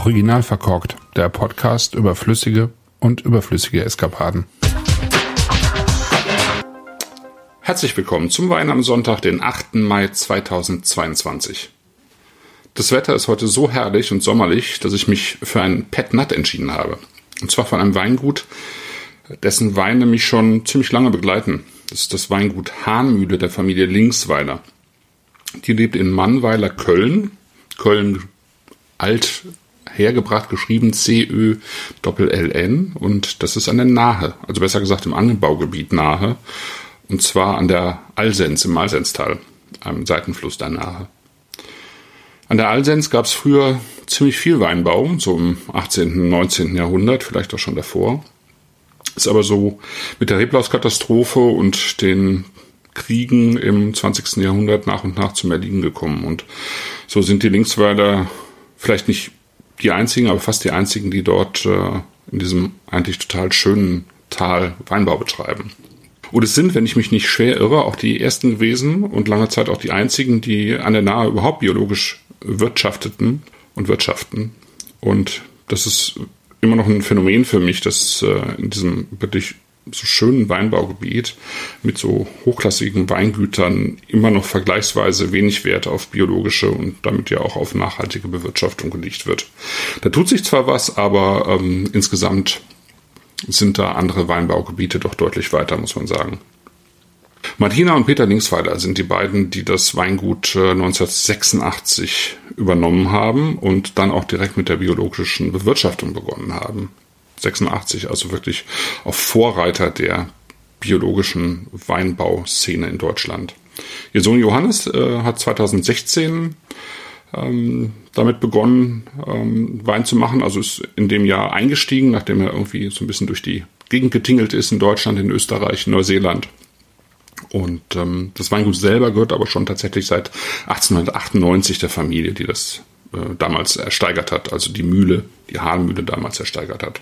Original verkorkt, der Podcast über flüssige und überflüssige Eskapaden. Herzlich willkommen zum Wein am Sonntag, den 8. Mai 2022. Das Wetter ist heute so herrlich und sommerlich, dass ich mich für ein Pet Nut entschieden habe. Und zwar von einem Weingut, dessen Weine mich schon ziemlich lange begleiten. Das ist das Weingut Hahnmühle der Familie Linksweiler. Die lebt in Mannweiler, Köln. Köln alt hergebracht, geschrieben C-Ö-Doppel-L-N. Und das ist an der Nahe, also besser gesagt im Anbaugebiet Nahe. Und zwar an der Alsens im Alsenstal, am Seitenfluss der Nahe. An der Alsens gab es früher ziemlich viel Weinbau, so im 18., und 19. Jahrhundert, vielleicht auch schon davor. Ist aber so mit der Reblauskatastrophe und den Kriegen im 20. Jahrhundert nach und nach zum Erliegen gekommen. Und so sind die Linksweiler vielleicht nicht die einzigen, aber fast die einzigen, die dort äh, in diesem eigentlich total schönen Tal Weinbau betreiben. Und es sind, wenn ich mich nicht schwer irre, auch die ersten gewesen und lange Zeit auch die einzigen, die an der Nahe überhaupt biologisch wirtschafteten und wirtschaften. Und das ist immer noch ein Phänomen für mich, dass äh, in diesem wirklich so schönen Weinbaugebiet mit so hochklassigen Weingütern immer noch vergleichsweise wenig Wert auf biologische und damit ja auch auf nachhaltige Bewirtschaftung gelegt wird. Da tut sich zwar was, aber ähm, insgesamt sind da andere Weinbaugebiete doch deutlich weiter, muss man sagen. Martina und Peter Linksweiler sind die beiden, die das Weingut 1986 äh, übernommen haben und dann auch direkt mit der biologischen Bewirtschaftung begonnen haben. 86, also wirklich auch Vorreiter der biologischen Weinbauszene in Deutschland. Ihr Sohn Johannes äh, hat 2016 ähm, damit begonnen, ähm, Wein zu machen, also ist in dem Jahr eingestiegen, nachdem er irgendwie so ein bisschen durch die Gegend getingelt ist in Deutschland, in Österreich, in Neuseeland. Und ähm, das Weingut selber gehört aber schon tatsächlich seit 1898 der Familie, die das äh, damals ersteigert hat, also die Mühle, die Hahnmühle damals ersteigert hat.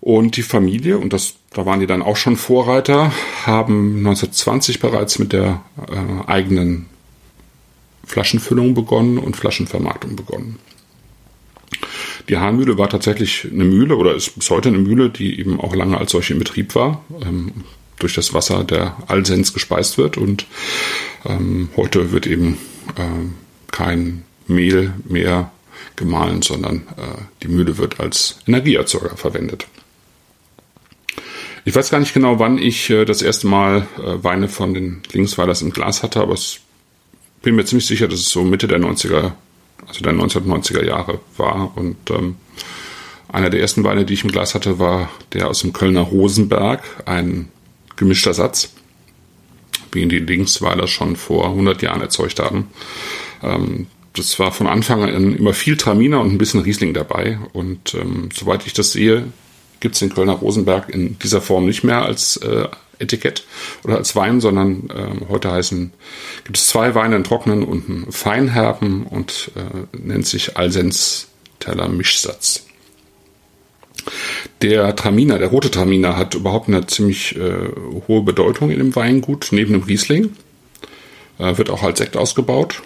Und die Familie, und das, da waren die dann auch schon Vorreiter, haben 1920 bereits mit der äh, eigenen Flaschenfüllung begonnen und Flaschenvermarktung begonnen. Die Hahnmühle war tatsächlich eine Mühle oder ist bis heute eine Mühle, die eben auch lange als solche in Betrieb war, ähm, durch das Wasser der Alsens gespeist wird und ähm, heute wird eben äh, kein Mehl mehr gemahlen, sondern äh, die Mühle wird als Energieerzeuger verwendet. Ich weiß gar nicht genau, wann ich äh, das erste Mal äh, Weine von den Linksweilers im Glas hatte, aber ich bin mir ziemlich sicher, dass es so Mitte der 90er, also der 1990er Jahre war. Und ähm, einer der ersten Weine, die ich im Glas hatte, war der aus dem Kölner Rosenberg, ein gemischter Satz, wie ihn die Linksweiler schon vor 100 Jahren erzeugt haben. Ähm, das war von Anfang an immer viel Traminer und ein bisschen Riesling dabei. Und ähm, soweit ich das sehe, gibt es den Kölner Rosenberg in dieser Form nicht mehr als äh, Etikett oder als Wein, sondern äh, heute heißen, gibt es zwei Weine, einen trockenen und einen feinherben und äh, nennt sich Alsens Teller Mischsatz. Der Traminer, der rote Traminer, hat überhaupt eine ziemlich äh, hohe Bedeutung in dem Weingut, neben dem Riesling. Äh, wird auch als Sekt ausgebaut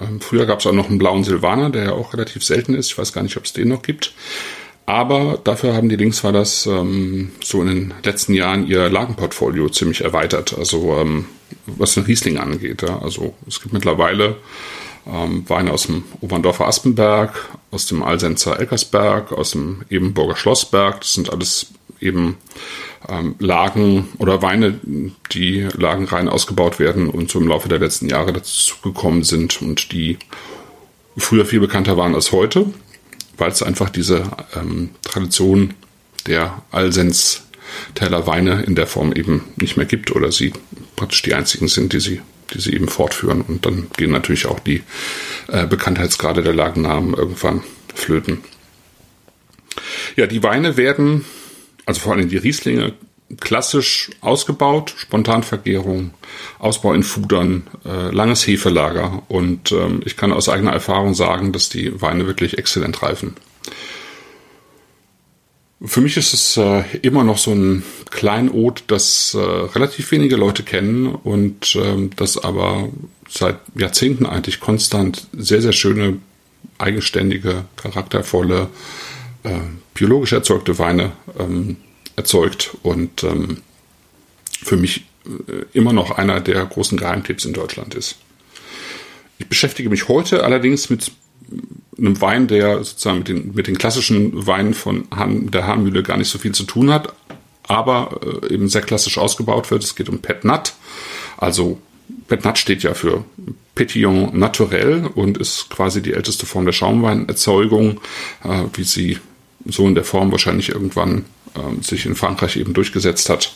ähm, früher gab es auch noch einen blauen Silvaner, der ja auch relativ selten ist. Ich weiß gar nicht, ob es den noch gibt. Aber dafür haben die Linkswallers ähm, so in den letzten Jahren ihr Lagenportfolio ziemlich erweitert. Also ähm, was den Riesling angeht. Ja. Also es gibt mittlerweile ähm, Weine aus dem Oberndorfer Aspenberg, aus dem Alsenzer Elkersberg, aus dem Ebenburger Schlossberg. Das sind alles eben ähm, Lagen oder Weine, die lagenrein ausgebaut werden und so im Laufe der letzten Jahre dazu gekommen sind und die früher viel bekannter waren als heute, weil es einfach diese ähm, Tradition der Alsens Teller Weine in der Form eben nicht mehr gibt oder sie praktisch die einzigen sind, die sie, die sie eben fortführen. Und dann gehen natürlich auch die äh, Bekanntheitsgrade der Lagennamen irgendwann flöten. Ja, die Weine werden also vor allem die Rieslinge, klassisch ausgebaut, Spontanvergärung, Ausbau in Fudern, äh, langes Hefelager und ähm, ich kann aus eigener Erfahrung sagen, dass die Weine wirklich exzellent reifen. Für mich ist es äh, immer noch so ein Kleinod, das äh, relativ wenige Leute kennen und ähm, das aber seit Jahrzehnten eigentlich konstant sehr, sehr schöne eigenständige, charaktervolle, äh, biologisch erzeugte Weine ähm, erzeugt und ähm, für mich äh, immer noch einer der großen Geheimtipps in Deutschland ist. Ich beschäftige mich heute allerdings mit einem Wein, der sozusagen mit den, mit den klassischen Weinen von Hahn, der Hahnmühle gar nicht so viel zu tun hat, aber äh, eben sehr klassisch ausgebaut wird. Es geht um Pet Nat. Also Pet Nat steht ja für Petillon Naturel und ist quasi die älteste Form der Schaumweinerzeugung, äh, wie sie so in der Form wahrscheinlich irgendwann ähm, sich in Frankreich eben durchgesetzt hat.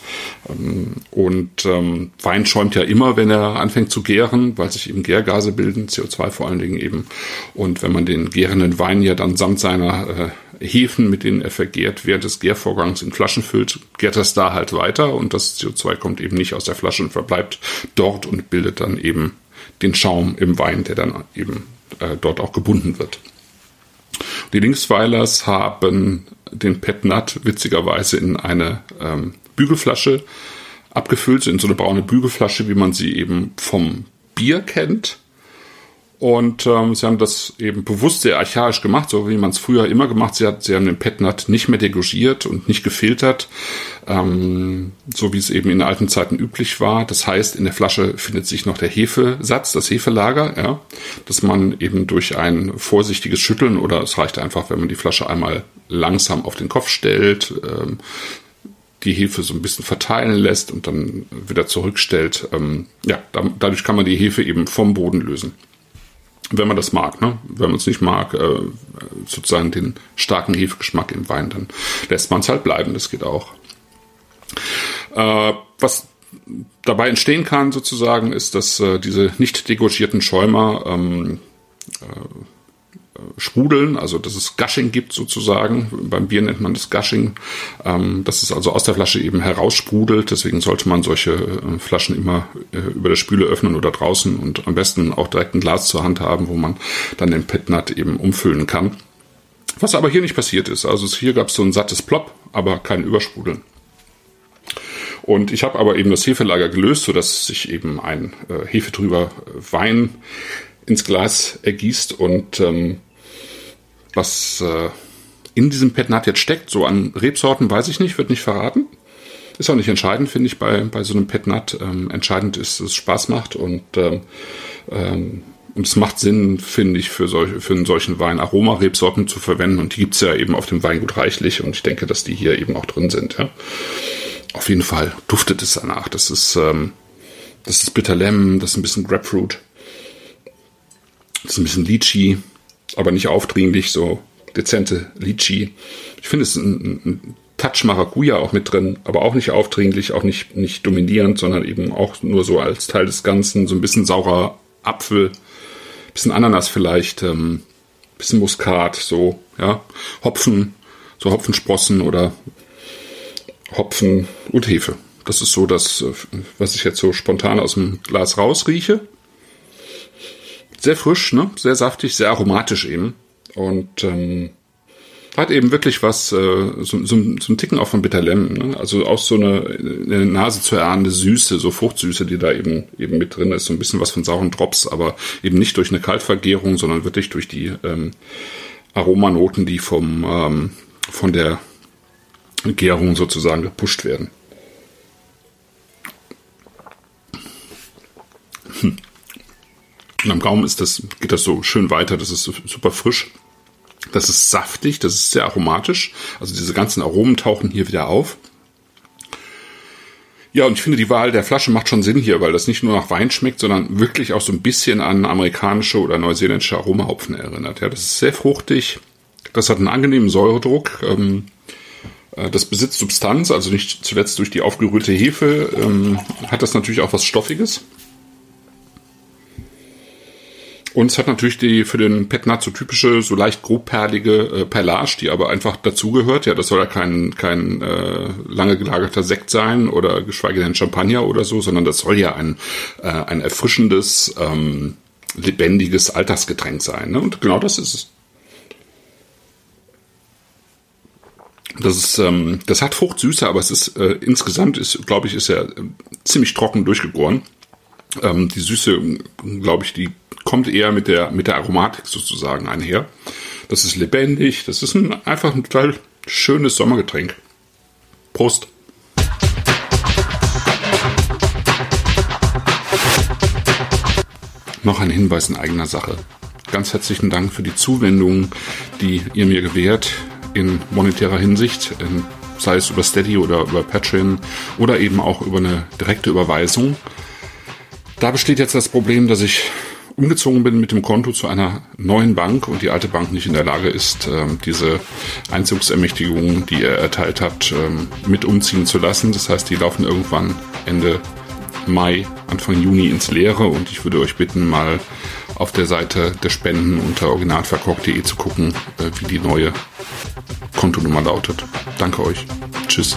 Ähm, und ähm, Wein schäumt ja immer, wenn er anfängt zu gären, weil sich eben Gärgase bilden, CO2 vor allen Dingen eben. Und wenn man den gärenden Wein ja dann samt seiner äh, Hefen, mit denen er vergärt, während des Gärvorgangs in Flaschen füllt, gärt das da halt weiter und das CO2 kommt eben nicht aus der Flasche und verbleibt dort und bildet dann eben den Schaum im Wein, der dann eben äh, dort auch gebunden wird. Die Linksweilers haben den Pet Nut witzigerweise in eine ähm, Bügelflasche abgefüllt, in so eine braune Bügelflasche, wie man sie eben vom Bier kennt. Und ähm, sie haben das eben bewusst sehr archaisch gemacht, so wie man es früher immer gemacht sie hat. Sie haben den Petnat nicht mehr degorgiert und nicht gefiltert, ähm, so wie es eben in alten Zeiten üblich war. Das heißt, in der Flasche findet sich noch der Hefesatz, das Hefelager, ja, dass man eben durch ein vorsichtiges Schütteln oder es reicht einfach, wenn man die Flasche einmal langsam auf den Kopf stellt, ähm, die Hefe so ein bisschen verteilen lässt und dann wieder zurückstellt. Ähm, ja, dadurch kann man die Hefe eben vom Boden lösen wenn man das mag. Ne? Wenn man es nicht mag, äh, sozusagen den starken Hefegeschmack im Wein, dann lässt man es halt bleiben. Das geht auch. Äh, was dabei entstehen kann, sozusagen, ist, dass äh, diese nicht degorgierten Schäumer ähm, äh, sprudeln, also dass es Gushing gibt sozusagen. Beim Bier nennt man das Gushing, ähm, dass es also aus der Flasche eben heraussprudelt. Deswegen sollte man solche äh, Flaschen immer äh, über der Spüle öffnen oder draußen und am besten auch direkt ein Glas zur Hand haben, wo man dann den Petnat eben umfüllen kann. Was aber hier nicht passiert ist. Also hier gab es so ein sattes Plop, aber kein Übersprudeln. Und ich habe aber eben das Hefelager gelöst, sodass sich eben ein äh, hefetrüber Wein ins Glas ergießt und ähm, was äh, in diesem Petnat jetzt steckt, so an Rebsorten, weiß ich nicht, wird nicht verraten. Ist auch nicht entscheidend, finde ich, bei, bei so einem Petnat. Ähm, entscheidend ist, dass es Spaß macht und, ähm, ähm, und es macht Sinn, finde ich, für, solche, für einen solchen Wein Aromarebsorten zu verwenden. Und die gibt's ja eben auf dem Weingut reichlich und ich denke, dass die hier eben auch drin sind. Ja. Auf jeden Fall duftet es danach. Das ist, ähm, das ist Bitter Lemon, das ist ein bisschen Grapefruit, das ist ein bisschen Lychee aber nicht aufdringlich, so dezente Litchi. Ich finde es ein, ein Touch Maracuja auch mit drin, aber auch nicht aufdringlich, auch nicht, nicht dominierend, sondern eben auch nur so als Teil des Ganzen, so ein bisschen saurer Apfel, bisschen Ananas vielleicht, ähm, bisschen Muskat, so, ja, Hopfen, so Hopfensprossen oder Hopfen und Hefe. Das ist so das, äh, was ich jetzt so spontan aus dem Glas rausrieche sehr frisch, ne? sehr saftig, sehr aromatisch eben. Und ähm, hat eben wirklich was, äh, so, so, so ein Ticken auch von Bitter Lemon. Ne? Also auch so eine, eine Nase zu erahnende Süße, so Fruchtsüße, die da eben eben mit drin ist. So ein bisschen was von sauren Drops, aber eben nicht durch eine Kaltvergärung, sondern wirklich durch die ähm, Aromanoten, die vom ähm, von der Gärung sozusagen gepusht werden. Und am Gaumen ist das, geht das so schön weiter, das ist super frisch. Das ist saftig, das ist sehr aromatisch. Also diese ganzen Aromen tauchen hier wieder auf. Ja, und ich finde, die Wahl der Flasche macht schon Sinn hier, weil das nicht nur nach Wein schmeckt, sondern wirklich auch so ein bisschen an amerikanische oder neuseeländische Aromahopfen erinnert. Ja, das ist sehr fruchtig. Das hat einen angenehmen Säuredruck. Ähm, äh, das besitzt Substanz, also nicht zuletzt durch die aufgerührte Hefe, ähm, hat das natürlich auch was Stoffiges. Und es hat natürlich die für den Petnat so typische, so leicht grobperlige äh, Perlage, die aber einfach dazugehört. Ja, das soll ja kein, kein äh, lange gelagerter Sekt sein oder geschweige denn Champagner oder so, sondern das soll ja ein, äh, ein erfrischendes, ähm, lebendiges Alltagsgetränk sein. Ne? Und genau das ist es. Das ist, ähm, das hat Fruchtsüße, aber es ist äh, insgesamt ist, glaube ich, ist er äh, ziemlich trocken durchgegoren. Ähm, die Süße, glaube ich, die kommt eher mit der, mit der Aromatik sozusagen einher. Das ist lebendig, das ist ein, einfach ein total schönes Sommergetränk. Prost! Noch ein Hinweis in eigener Sache. Ganz herzlichen Dank für die Zuwendungen, die ihr mir gewährt in monetärer Hinsicht, sei es über Steady oder über Patreon oder eben auch über eine direkte Überweisung. Da besteht jetzt das Problem, dass ich umgezogen bin mit dem Konto zu einer neuen Bank und die alte Bank nicht in der Lage ist, ähm, diese Einzugsermächtigung, die ihr erteilt habt, ähm, mit umziehen zu lassen. Das heißt, die laufen irgendwann Ende Mai, Anfang Juni ins Leere und ich würde euch bitten, mal auf der Seite der Spenden unter originalverkork.de zu gucken, äh, wie die neue Kontonummer lautet. Danke euch. Tschüss.